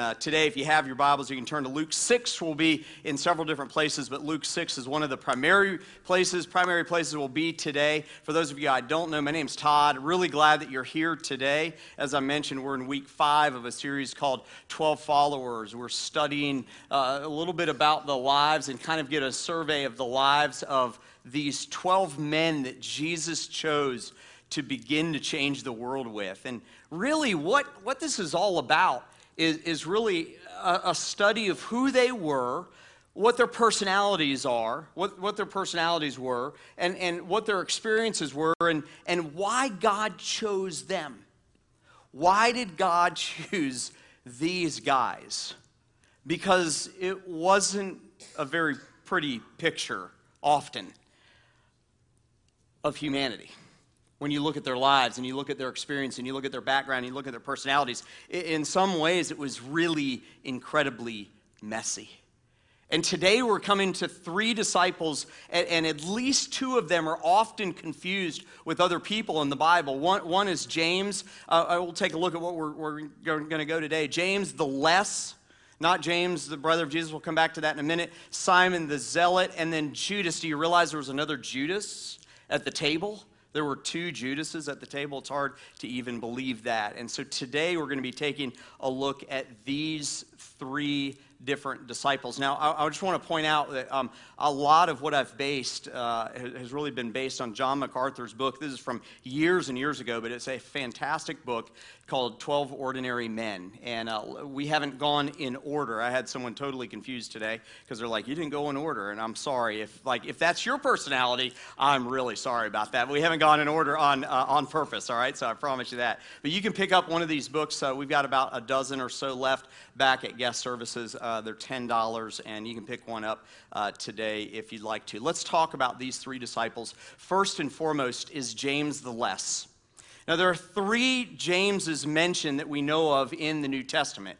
Uh, today, if you have your Bibles, you can turn to Luke 6. We'll be in several different places, but Luke 6 is one of the primary places. Primary places will be today. For those of you I don't know, my name's Todd. Really glad that you're here today. As I mentioned, we're in week five of a series called 12 Followers. We're studying uh, a little bit about the lives and kind of get a survey of the lives of these 12 men that Jesus chose to begin to change the world with. And really, what, what this is all about is, is really a, a study of who they were, what their personalities are, what, what their personalities were, and, and what their experiences were, and, and why God chose them. Why did God choose these guys? Because it wasn't a very pretty picture often of humanity when you look at their lives and you look at their experience and you look at their background and you look at their personalities, in some ways it was really incredibly messy. And today we're coming to three disciples, and, at least two of them are often confused with other people in the Bible. One, one is James. Uh, I will take a look at what we're, we're going to go today. James the Less, not James, the brother of Jesus. We'll come back to that in a minute. Simon the Zealot, and then Judas. Do you realize there was another Judas at the table? There were two Judases at the table. It's hard to even believe that. And so today we're going to be taking a look at these three different disciples. Now, I, I just want to point out that um, a lot of what I've based uh, has really been based on John MacArthur's book. This is from years and years ago, but it's a fantastic book called 12 Ordinary Men. And uh, we haven't gone in order. I had someone totally confused today because they're like, you didn't go in order. And I'm sorry. If, like, if that's your personality, I'm really sorry about that. We haven't gone in order on, uh, on purpose, all right? So I promise you that. But you can pick up one of these books. Uh, we've got about a dozen or so left back at guest services. Uh, they're $10, and you can pick one up uh, today if you'd like to. Let's talk about these three disciples. First and foremost is James the Less. Now, there are three Jameses mentioned that we know of in the New Testament.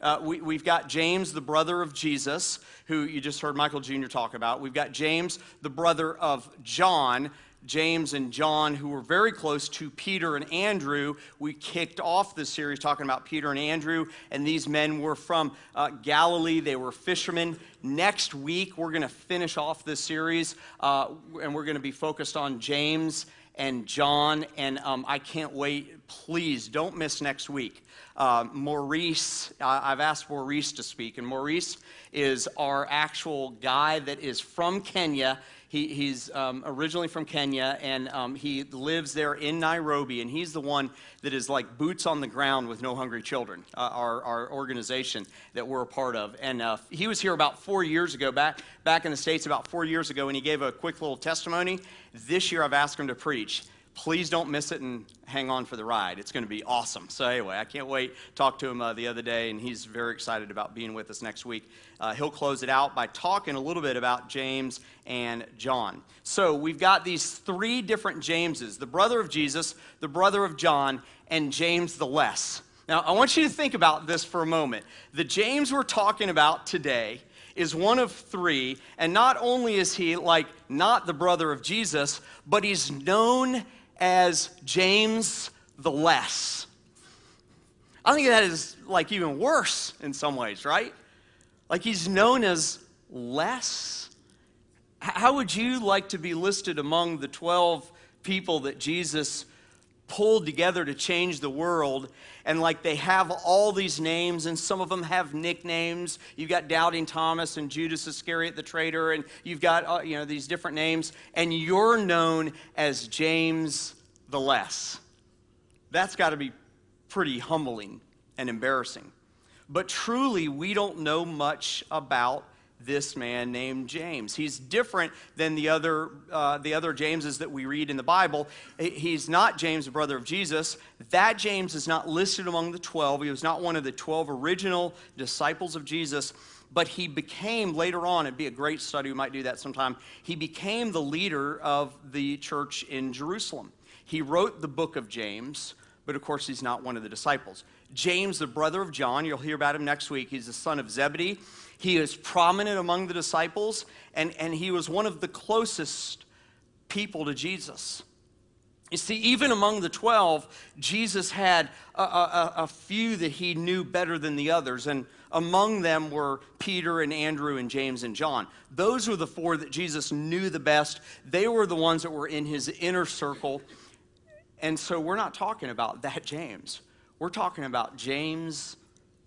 Uh, we, have got James, the brother of Jesus, who you just heard Michael Jr. talk about. We've got James, the brother of John, James and John, who were very close to Peter and Andrew. We kicked off this series talking about Peter and Andrew, and these men were from uh, Galilee. They were fishermen. Next week, we're going to finish off this series, uh, and we're going to be focused on James and John, and um, I can't wait. Please don't miss next week. Uh, Maurice, I've asked Maurice to speak, and Maurice is our actual guy that is from Kenya he, he's um, originally from Kenya and um, he lives there in Nairobi, and he's the one that is like boots on the ground with No Hungry Children, uh, our, our organization that we're a part of. And uh, he was here about four years ago, back, back in the States about four years ago, and he gave a quick little testimony. This year I've asked him to preach please don't miss it and hang on for the ride. It's going to be awesome. So, anyway, I can't wait. Talked to him uh, the other day, and he's very excited about being with us next week. Uh, he'll close it out by talking a little bit about James and John. So, we've got these three different Jameses the brother of Jesus, the brother of John, and James the Less. Now, I want you to think about this for a moment. The James we're talking about today is one of three, and not only is he like not the brother of Jesus, but he's known as James the Less. I think that is like even worse in some ways, right? Like he's known as less. How would you like to be listed among the 12 people that Jesus pulled together to change the world? And like they have all these names, and some of them have nicknames. You've got Doubting Thomas and Judas Iscariot the traitor, and you've got uh, you know these different names, and you're known as James the less. That's got to be pretty humbling and embarrassing. But truly, we don't know much about this man named James. He's different than the other, uh, the other Jameses that we read in the Bible. He's not James, the brother of Jesus. That James is not listed among the 12. He was not one of the 12 original disciples of Jesus, but he became, later on, it'd be a great study, we might do that sometime, he became the leader of the church in Jerusalem. He wrote the book of James, but of course, he's not one of the disciples. James, the brother of John, you'll hear about him next week. He's the son of Zebedee. He is prominent among the disciples, and, and he was one of the closest people to Jesus. You see, even among the 12, Jesus had a, a, a, few that he knew better than the others, and among them were Peter and Andrew and James and John. Those were the four that Jesus knew the best. They were the ones that were in his inner circle. And so we're not talking about that James. We're talking about James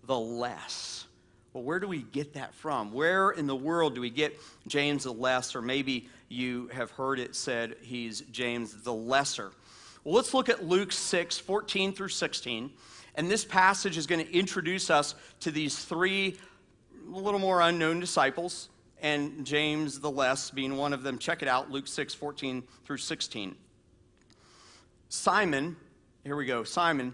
the Less. Well, where do we get that from? Where in the world do we get James the Less? Or maybe you have heard it said he's James the Lesser. Well, let's look at Luke 6, 14 through 16. And this passage is going to introduce us to these three little more unknown disciples, and James the Less being one of them. Check it out, Luke 6, 14 through 16. Simon, here we go, Simon,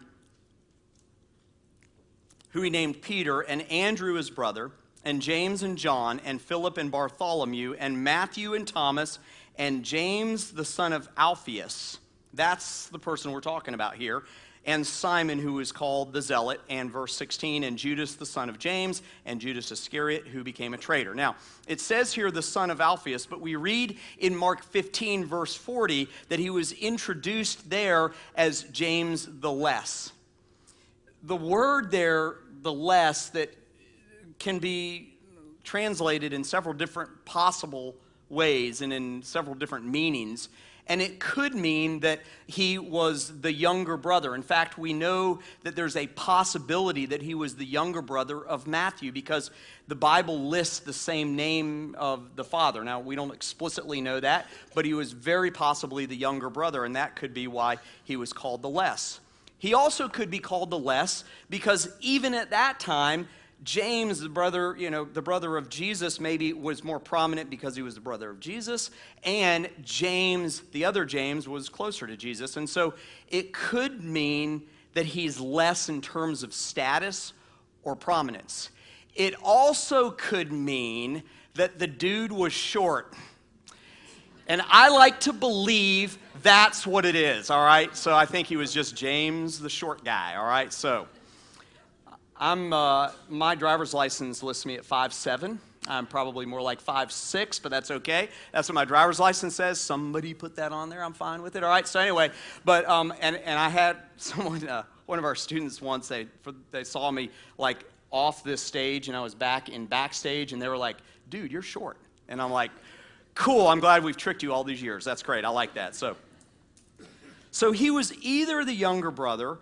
who he named Peter, and Andrew his brother, and James and John, and Philip and Bartholomew, and Matthew and Thomas, and James the son of Alphaeus. That's the person we're talking about here. And Simon, who is called the Zealot, and verse 16, and Judas the son of James, and Judas Iscariot, who became a traitor. Now, it says here the son of Alphaeus, but we read in Mark 15, verse 40, that he was introduced there as James the Less. The word there, the less, that can be translated in several different possible ways and in several different meanings. And it could mean that he was the younger brother. In fact, we know that there's a possibility that he was the younger brother of Matthew because the Bible lists the same name of the father. Now, we don't explicitly know that, but he was very possibly the younger brother, and that could be why he was called the less. He also could be called the less because even at that time, James, the brother, you know, the brother of Jesus, maybe was more prominent because he was the brother of Jesus. And James, the other James, was closer to Jesus. And so it could mean that he's less in terms of status or prominence. It also could mean that the dude was short. And I like to believe that's what it is, all right? So I think he was just James, the short guy, all right? So. I'm, uh, my driver's license lists me at five seven. I'm probably more like five six, but that's okay. That's what my driver's license says. Somebody put that on there. I'm fine with it. All right. So anyway, but um, and and I had someone, uh, one of our students once. They for, they saw me like off this stage, and I was back in backstage, and they were like, "Dude, you're short." And I'm like, "Cool. I'm glad we've tricked you all these years. That's great. I like that." So, so he was either the younger brother,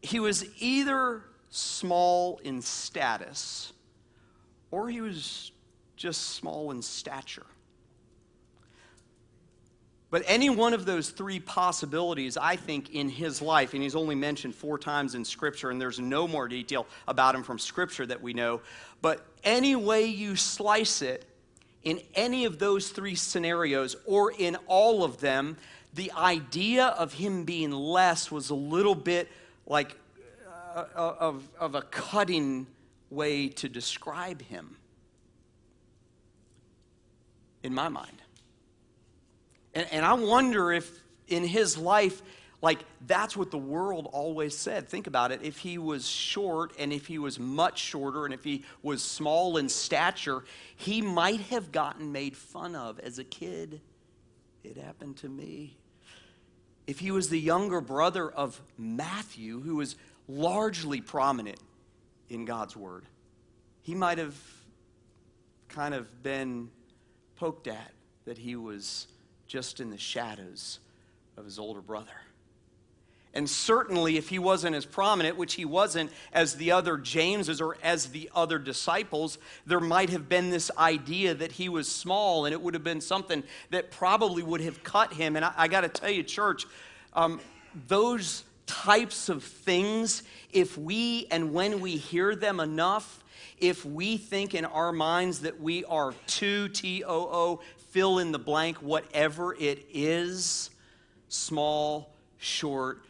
he was either small in status, or he was just small in stature. But any one of those three possibilities, I think, in his life, and he's only mentioned four times in Scripture, and there's no more detail about him from Scripture that we know. But any way you slice it, in any of those three scenarios, or in all of them, the idea of him being less was a little bit like uh, uh, of, of a cutting way to describe him, in my mind. And, and I wonder if in his life, like that's what the world always said. Think about it. If he was short and if he was much shorter and if he was small in stature, he might have gotten made fun of as a kid. It happened to me. If he was the younger brother of Matthew, who was largely prominent in God's Word. He might have kind of been poked at that he was just in the shadows of his older brother. And certainly, if he wasn't as prominent, which he wasn't as the other Jameses or as the other disciples, there might have been this idea that he was small, and it would have been something that probably would have cut him. And I, I got to tell you, church, um, those types of things, if we and when we hear them enough, if we think in our minds that we are too, T O O, fill in the blank, whatever it is, small, short,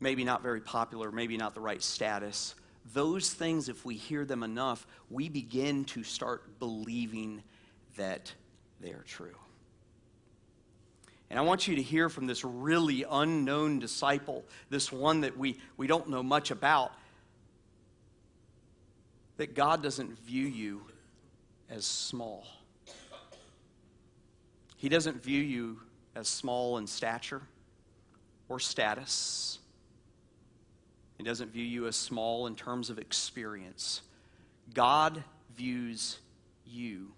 maybe not very popular, maybe not the right status, those things, if we hear them enough, we begin to start believing that they are true. And I want you to hear from this really unknown disciple, this one that we, we don't know much about, that God doesn't view you as small. He doesn't view you as small in stature or status. He doesn't view you as small in terms of experience. God views you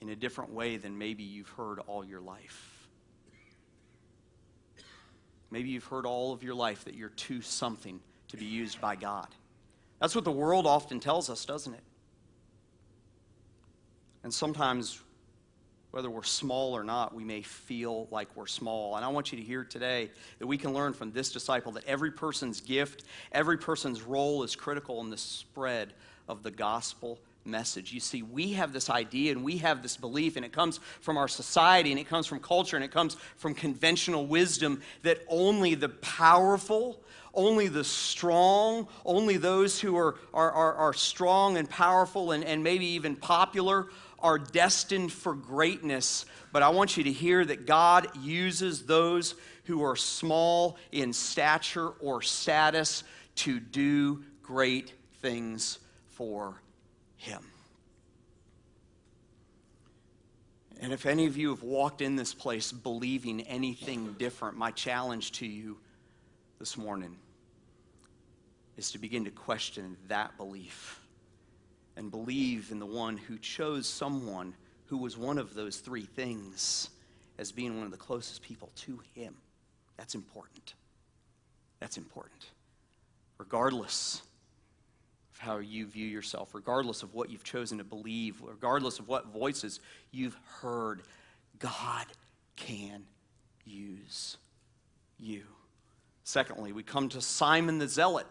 in a different way than maybe you've heard all your life. Maybe you've heard all of your life that you're too something to be used by God. That's what the world often tells us, doesn't it? And sometimes whether we're small or not, we may feel like we're small. And I want you to hear today that we can learn from this disciple that every person's gift, every person's role is critical in the spread of the gospel message. You see, we have this idea and we have this belief, and it comes from our society and it comes from culture and it comes from conventional wisdom that only the powerful, only the strong, only those who are, are, are, are strong and powerful and, and maybe even popular are destined for greatness, but I want you to hear that God uses those who are small in stature or status to do great things for Him. And if any of you have walked in this place believing anything different, my challenge to you this morning is to begin to question that belief and believe in the one who chose someone who was one of those three things as being one of the closest people to him. That's important. That's important. Regardless of how you view yourself, regardless of what you've chosen to believe, regardless of what voices you've heard, God can use you. Secondly, we come to Simon the Zealot.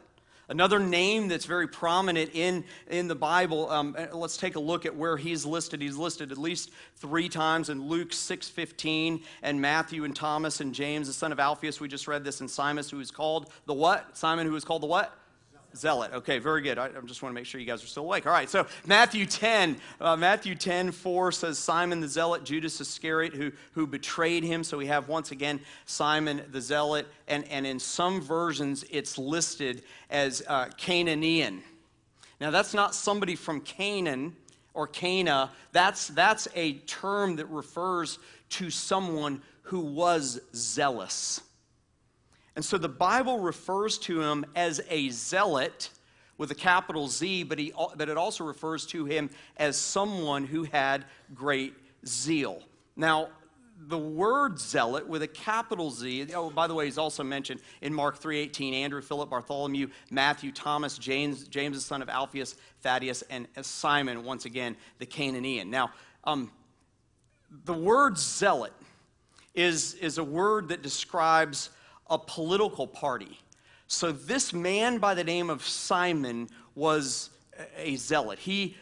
Another name that's very prominent in, in the Bible, um, uh, let's take a look at where he's listed. He's listed at least three times in Luke 6.15 and Matthew and Thomas and James, the son of Alphaeus. We just read this in Simon, who is called the what? Simon, who is called the what? Zealot. Okay, very good. I, I, just want to make sure you guys are still awake. All right, so Matthew 10, uh, Matthew 10, 4 says Simon the Zealot, Judas Iscariot, who, who betrayed him. So we have once again Simon the Zealot, and, and in some versions it's listed as uh, Canaanian. Now that's not somebody from Canaan or Cana, that's, that's a term that refers to someone who was zealous. And so the Bible refers to him as a zealot with a capital Z, but, he, but it also refers to him as someone who had great zeal. Now, the word zealot with a capital Z, oh, by the way, he's also mentioned in Mark 3.18, Andrew, Philip, Bartholomew, Matthew, Thomas, James, James the son of Alphaeus, Thaddeus, and Simon, once again, the Canaanian. Now, um, the word zealot is, is a word that describes a political party. So this man by the name of Simon was a zealot. He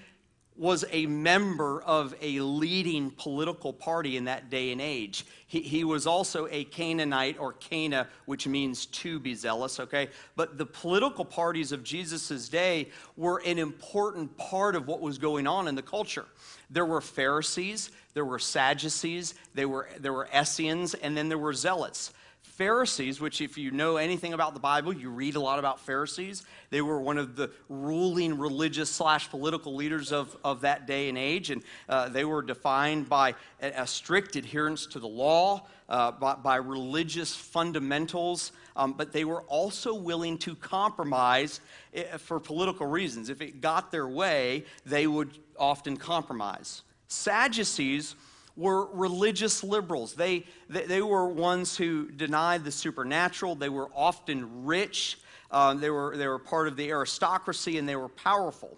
was a member of a leading political party in that day and age. He, he was also a Canaanite or Cana, which means to be zealous, okay? But the political parties of Jesus' day were an important part of what was going on in the culture. There were Pharisees, there were Sadducees, there were, there were Essenes, and then there were Zealots. Pharisees, which, if you know anything about the Bible, you read a lot about Pharisees. They were one of the ruling religious slash political leaders of, of that day and age, and uh, they were defined by a, a, strict adherence to the law, uh, by, by, religious fundamentals, um, but they were also willing to compromise eh, for political reasons. If it got their way, they would often compromise. Sadducees were religious liberals. They, they, they, were ones who denied the supernatural. They were often rich. Uh, they, were, they were part of the aristocracy and they were powerful.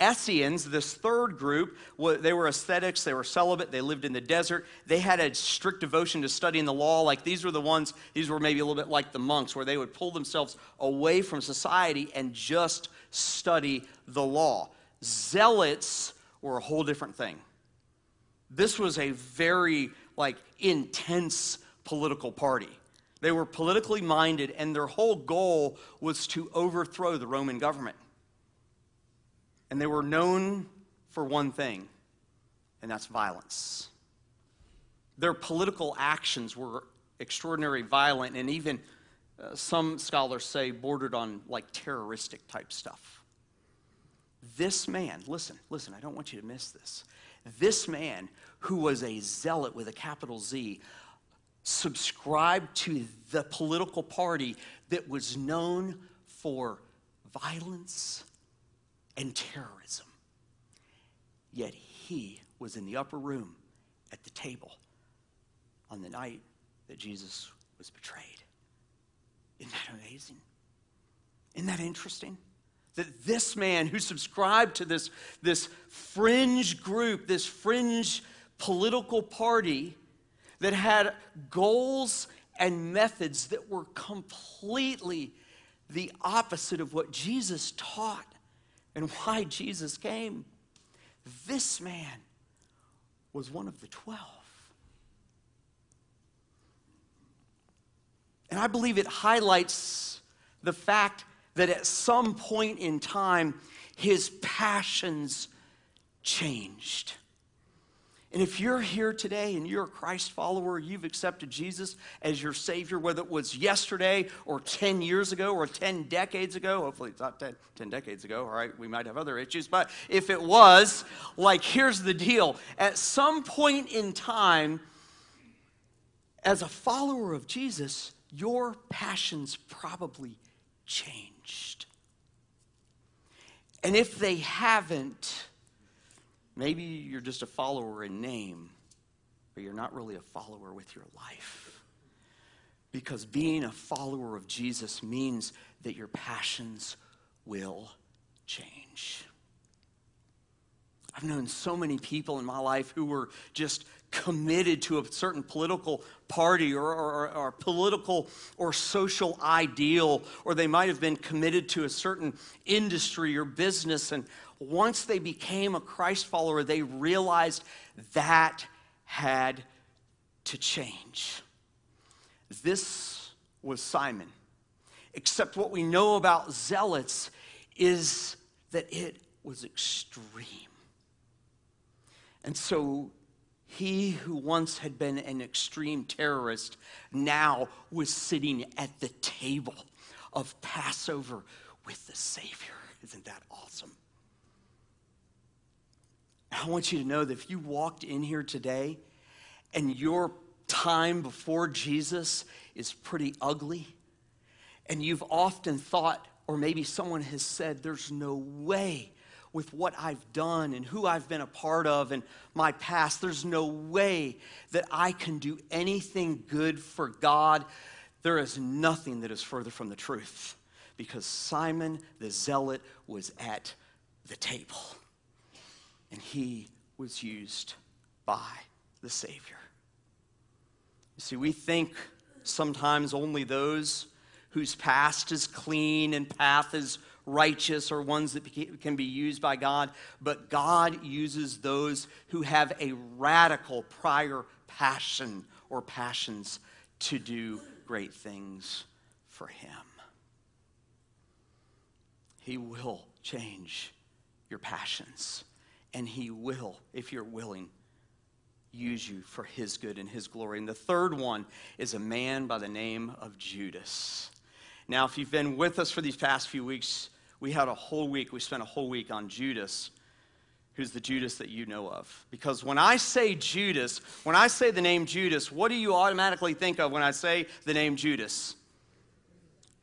Essenes, this third group, they were ascetics, they were celibate, they lived in the desert. They had a strict devotion to studying the law. Like these were the ones, these were maybe a little bit like the monks, where they would pull themselves away from society and just study the law. Zealots were a whole different thing. This was a very like intense political party. They were politically minded and their whole goal was to overthrow the Roman government. And they were known for one thing, and that's violence. Their political actions were extraordinarily violent and even uh, some scholars say bordered on like terroristic type stuff. This man, listen, listen, I don't want you to miss this. This man, who was a zealot with a capital Z, subscribed to the political party that was known for violence and terrorism. Yet he was in the upper room at the table on the night that Jesus was betrayed. Isn't that amazing? Isn't that interesting? That this man who subscribed to this, this fringe group, this fringe political party that had goals and methods that were completely the opposite of what Jesus taught and why Jesus came. This man was one of the 12. And I believe it highlights the fact that at some point in time, his passions changed. And if you're here today and you're a Christ follower, you've accepted Jesus as your Savior, whether it was yesterday or 10 years ago or 10 decades ago, hopefully it's not 10, 10, decades ago, all right, we might have other issues, but if it was, like, here's the deal. At some point in time, as a follower of Jesus, your passions probably changed. And if they haven't, maybe you're just a follower in name, but you're not really a follower with your life. Because being a follower of Jesus means that your passions will change. I've known so many people in my life who were just committed to a certain political party or, or, or, political or social ideal, or they might have been committed to a certain industry or business. And once they became a Christ follower, they realized that had to change. This was Simon. Except what we know about zealots is that it was extreme. And so he who once had been an extreme terrorist now was sitting at the table of Passover with the Savior. Isn't that awesome? I want you to know that if you walked in here today and your time before Jesus is pretty ugly, and you've often thought, or maybe someone has said, there's no way with what I've done and who I've been a part of and my past. There's no way that I can do anything good for God. There is nothing that is further from the truth because Simon the Zealot was at the table and he was used by the Savior. You see, we think sometimes only those whose past is clean and path is righteous or ones that can be used by God, but God uses those who have a radical prior passion or passions to do great things for Him. He will change your passions, and He will, if you're willing, use you for His good and His glory. And the third one is a man by the name of Judas. Now, if you've been with us for these past few weeks, we had a whole week, we spent a whole week on Judas, who's the Judas that you know of. Because when I say Judas, when I say the name Judas, what do you automatically think of when I say the name Judas?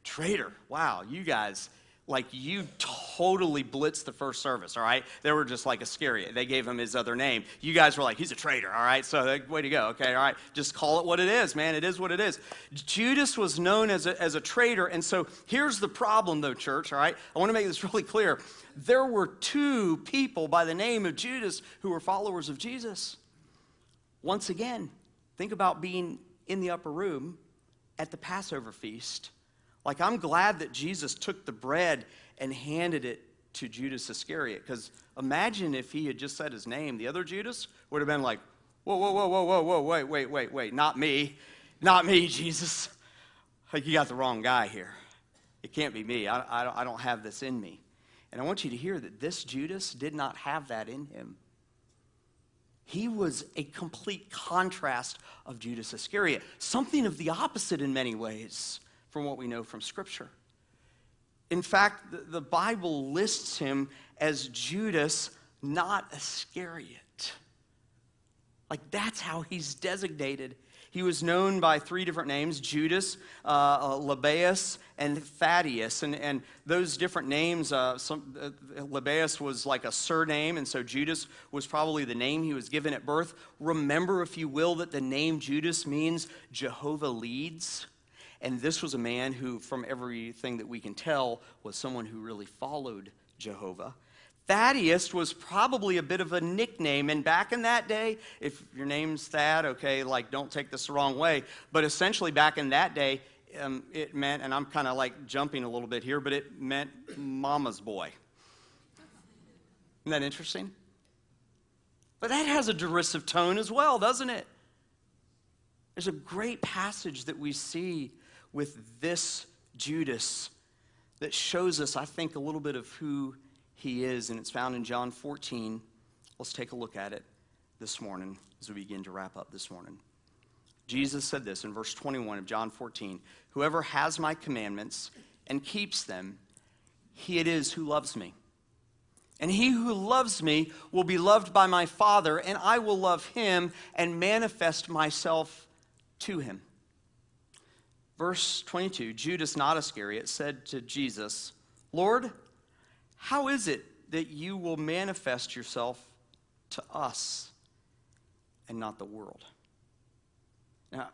Traitor. Wow, you guys like you totally blitzed the first service, all right? They were just like a Iscariot. They gave him his other name. You guys were like, he's a traitor, all right? So way to go, okay, all right? Just call it what it is, man. It is what it is. Judas was known as a, as a traitor. And so here's the problem, though, church, all right? I want to make this really clear. There were two people by the name of Judas who were followers of Jesus. Once again, think about being in the upper room at the Passover feast like, I'm glad that Jesus took the bread and handed it to Judas Iscariot, because imagine if he had just said his name. The other Judas would have been like, whoa, whoa, whoa, whoa, whoa, whoa, wait, wait, wait, wait, not me. Not me, Jesus. Like, you got the wrong guy here. It can't be me. I, I, I don't have this in me. And I want you to hear that this Judas did not have that in him. He was a complete contrast of Judas Iscariot, something of the opposite in many ways from what we know from Scripture. In fact, the, Bible lists him as Judas, not Iscariot. Like that's how he's designated. He was known by three different names Judas, uh, uh, Lebbaeus, and Thaddeus. And, and those different names, uh, some, uh, Lebbaeus was like a surname, and so Judas was probably the name he was given at birth. Remember, if you will, that the name Judas means Jehovah leads. And this was a man who, from everything that we can tell, was someone who really followed Jehovah. Thaddeus was probably a bit of a nickname. And back in that day, if your name's Thad, okay, like don't take this the wrong way, but essentially back in that day, um, it meant, and I'm kind of like jumping a little bit here, but it meant mama's boy. Isn't that interesting? But that has a derisive tone as well, doesn't it? There's a great passage that we see with this Judas that shows us, I think, a little bit of who he is, and it's found in John 14. Let's take a look at it this morning as we begin to wrap up this morning. Jesus said this in verse 21 of John 14 Whoever has my commandments and keeps them, he it is who loves me. And he who loves me will be loved by my Father, and I will love him and manifest myself to him. Verse 22 Judas, not Iscariot, said to Jesus, Lord, how is it that you will manifest yourself to us and not the world? Now,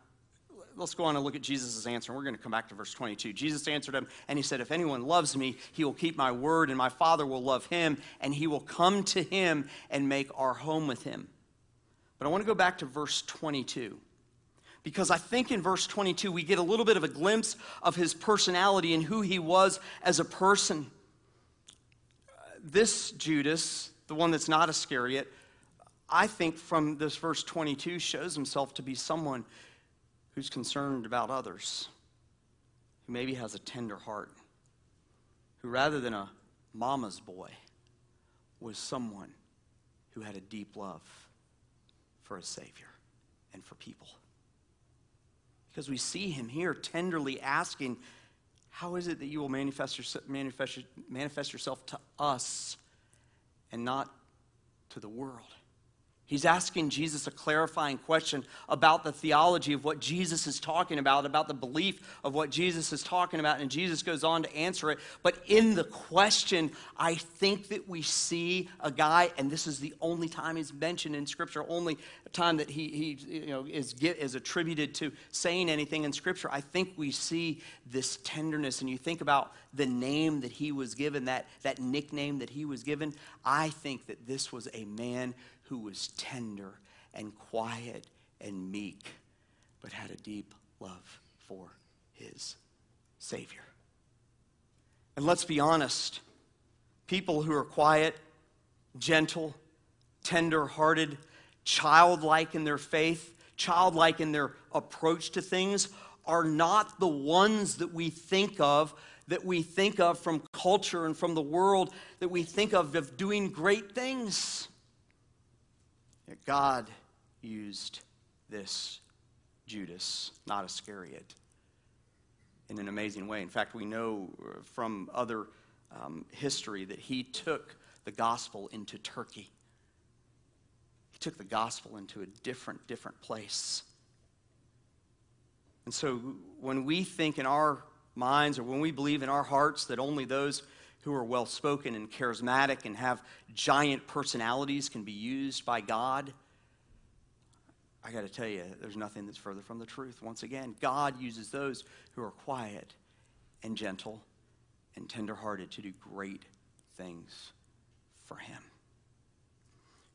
let's go on and look at Jesus' answer. And We're going to come back to verse 22. Jesus answered him, and he said, If anyone loves me, he will keep my word, and my Father will love him, and he will come to him and make our home with him. But I want to go back to verse 22 because I think in verse 22 we get a little bit of a glimpse of his personality and who he was as a person. This Judas, the one that's not Iscariot, I think from this verse 22 shows himself to be someone who's concerned about others, who maybe has a tender heart, who rather than a mama's boy was someone who had a deep love for a Savior and for people. Because we see him here tenderly asking, How is it that you will manifest, your, manifest, manifest yourself to us and not to the world? He's asking Jesus a clarifying question about the theology of what Jesus is talking about, about the belief of what Jesus is talking about, and Jesus goes on to answer it. But in the question, I think that we see a guy, and this is the only time he's mentioned in Scripture, only time that he, he you know, is, get, is attributed to saying anything in Scripture. I think we see this tenderness, and you think about the name that he was given, that, that nickname that he was given. I think that this was a man who was tender and quiet and meek, but had a deep love for his Savior. And let's be honest people who are quiet, gentle, tender hearted, childlike in their faith, childlike in their approach to things, are not the ones that we think of that we think of from culture and from the world that we think of of doing great things. God used this Judas, not Iscariot, in an amazing way. In fact, we know from other um, history that he took the gospel into Turkey. He took the gospel into a different, different place. And so when we think in our minds or when we believe in our hearts that only those who are well spoken and charismatic and have giant personalities can be used by God. I got to tell you, there's nothing that's further from the truth. Once again, God uses those who are quiet and gentle and tenderhearted to do great things for Him.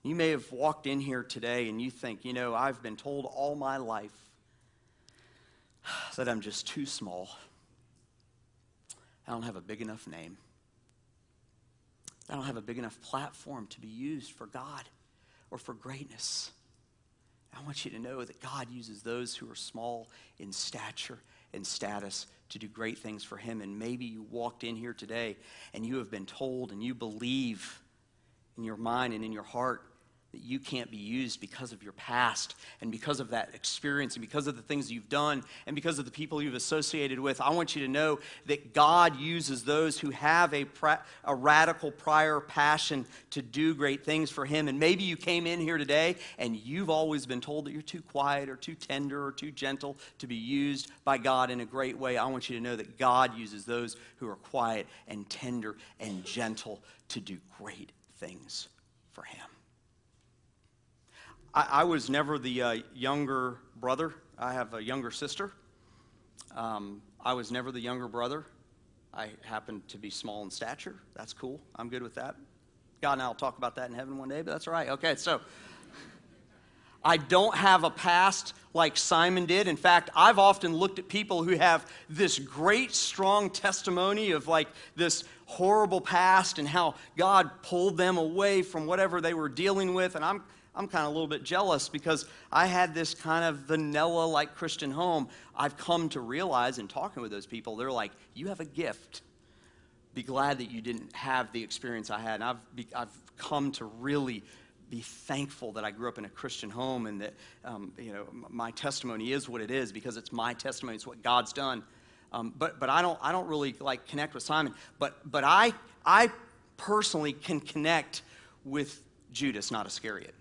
You may have walked in here today and you think, you know, I've been told all my life that I'm just too small. I don't have a big enough name. I don't have a big enough platform to be used for God or for greatness. I want you to know that God uses those who are small in stature and status to do great things for Him. And maybe you walked in here today and you have been told and you believe in your mind and in your heart that you can't be used because of your past and because of that experience and because of the things you've done and because of the people you've associated with. I want you to know that God uses those who have a, pra- a radical prior passion to do great things for Him. And maybe you came in here today and you've always been told that you're too quiet or too tender or too gentle to be used by God in a great way. I want you to know that God uses those who are quiet and tender and gentle to do great things for Him. I, I was never the uh, younger brother. I have a younger sister. Um, I was never the younger brother. I happen to be small in stature. That's cool. I'm good with that. God and I will talk about that in heaven one day, but that's all right. Okay, so I don't have a past like Simon did. In fact, I've often looked at people who have this great, strong testimony of like this horrible past and how God pulled them away from whatever they were dealing with. And I'm, I'm kind of a little bit jealous because I had this kind of vanilla like Christian home. I've come to realize in talking with those people, they're like, you have a gift. Be glad that you didn't have the experience I had. And I've, be, I've come to really be thankful that I grew up in a Christian home and that um, you know my testimony is what it is because it's my testimony. It's what God's done. Um, but but I don't I don't really like connect with Simon. But but I I personally can connect with Judas, not Iscariot.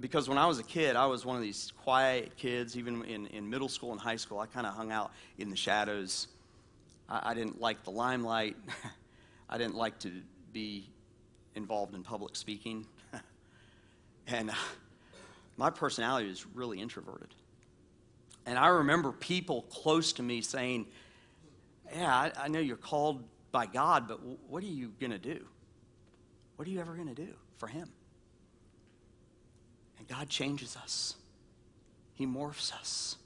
Because when I was a kid, I was one of these quiet kids. Even in, in middle school and high school, I kind of hung out in the shadows. I, I didn't like the limelight. I didn't like to be involved in public speaking. And uh, my personality is really introverted. And I remember people close to me saying, Yeah, I, I know you're called by God, but w- what are you going to do? What are you ever going to do for Him? And God changes us, He morphs us.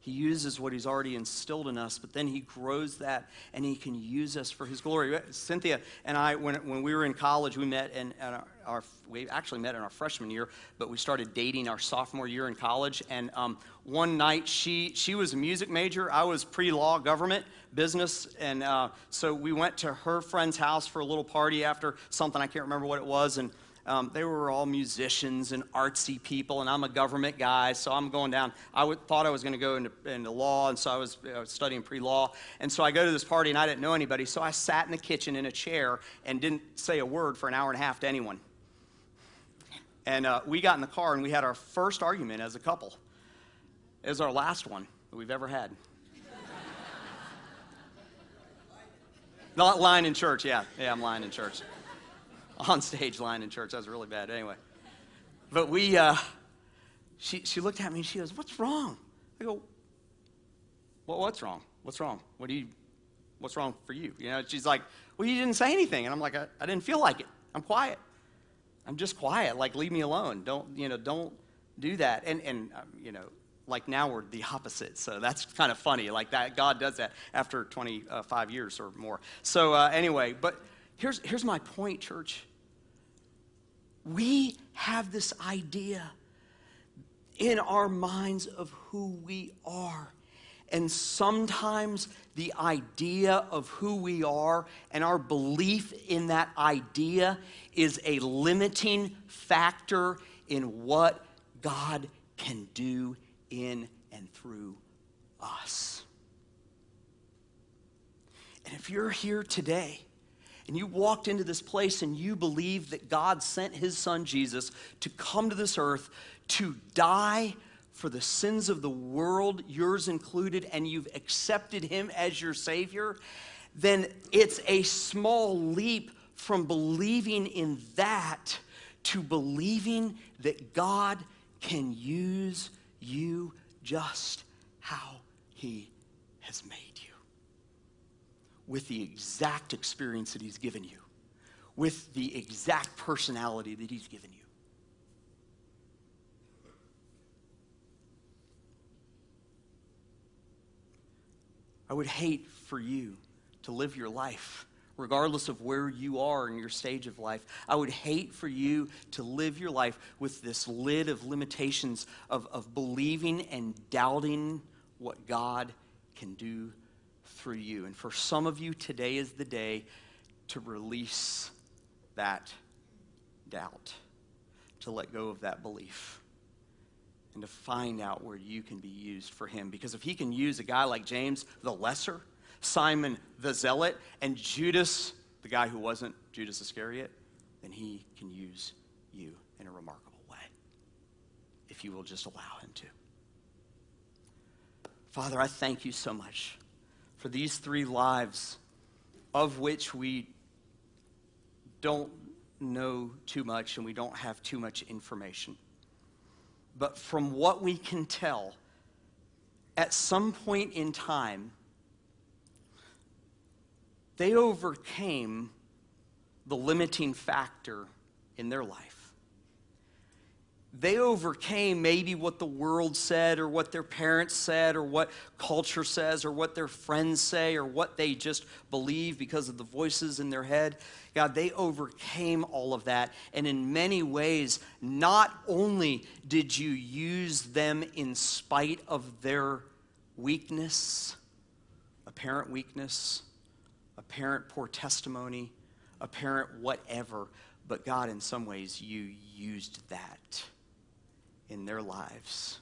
He uses what he's already instilled in us, but then he grows that and he can use us for his glory. Cynthia and I, when, when we were in college, we met and our, our, we actually met in our freshman year, but we started dating our sophomore year in college. And um, one night, she, she was a music major. I was pre law, government, business. And uh, so we went to her friend's house for a little party after something, I can't remember what it was. And um, they were all musicians and artsy people, and I'm a government guy, so I'm going down. I thought I was going to go into, into, law, and so I was, I was studying pre law. And so I go to this party, and I didn't know anybody, so I sat in the kitchen in a chair and didn't say a word for an hour and a half to anyone. And uh, we got in the car, and we had our first argument as a couple. It was our last one that we've ever had. Not lying in church, yeah. Yeah, I'm lying in church. on stage line in church. That was really bad. Anyway, but we, uh, she, she looked at me and she goes, "What's wrong?" I go, "Well, what's wrong? What's wrong? What do you? What's wrong for you?" You know, she's like, "Well, you didn't say anything," and I'm like, "I, I didn't feel like it. I'm quiet. I'm just quiet. Like, leave me alone. Don't you know? Don't do that." And and um, you know, like now we're the opposite. So that's kind of funny. Like that, God does that after 25 years or more. So uh, anyway, but here's here's my point, church we have this idea in our minds of who we are. And sometimes the idea of who we are and our belief in that idea is a limiting factor in what God can do in and through us. And if you're here today and you walked into this place and you believed that God sent his son Jesus to come to this earth to die for the sins of the world, yours included, and you've accepted him as your Savior, then it's a small leap from believing in that to believing that God can use you just how he has made with the exact experience that He's given you, with the exact personality that He's given you. I would hate for you to live your life, regardless of where you are in your stage of life. I would hate for you to live your life with this lid of limitations of, of believing and doubting what God can do through you. And for some of you, today is the day to release that doubt. to let go of that belief and to find out where you can be used for him. Because if he can use a guy like James the lesser, Simon the zealot, and Judas, the guy who wasn't Judas Iscariot, then he can use you in a remarkable way if you will just allow him to. Father, I thank you so much for these three lives of which we don't know too much and we don't have too much information. But from what we can tell, at some point in time, they overcame the limiting factor in their life they overcame maybe what the world said or what their parents said or what culture says or what their friends say or what they just believe because of the voices in their head. God, they overcame all of that. And in many ways, not only did you use them in spite of their weakness, apparent weakness, apparent poor testimony, apparent whatever, but God, in some ways, you used that in their lives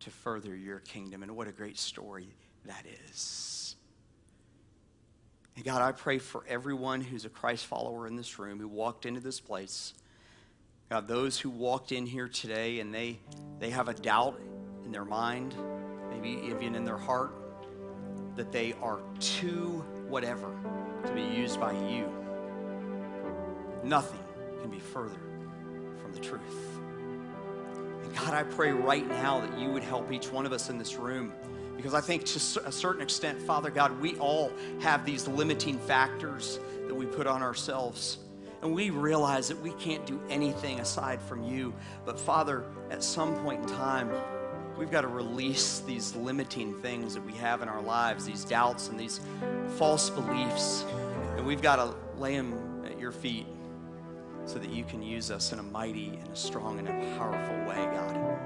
to further your kingdom. And what a great story that is. And God, I pray for everyone who's a Christ follower in this room who walked into this place. God, those who walked in here today and they, they have a doubt in their mind, maybe even in their heart, that they are too whatever to be used by you. Nothing can be further from the truth. God, I pray right now that you would help each one of us in this room. Because I think to a certain extent, Father God, we all have these limiting factors that we put on ourselves. And we realize that we can't do anything aside from you. But Father, at some point in time, we've got to release these limiting things that we have in our lives, these doubts and these false beliefs. And we've got to lay them at your feet so that you can use us in a mighty and a strong and a powerful way, God.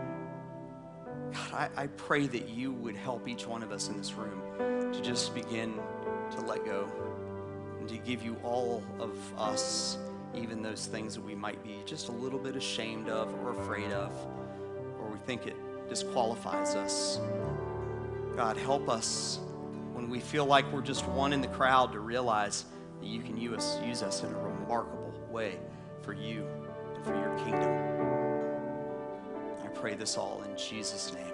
God, I, I pray that you would help each one of us in this room to just begin to let go and to give you all of us, even those things that we might be just a little bit ashamed of or afraid of, or we think it disqualifies us. God, help us when we feel like we're just one in the crowd to realize that you can use us, use us in a remarkable way for you and for your kingdom. I pray this all in Jesus' name.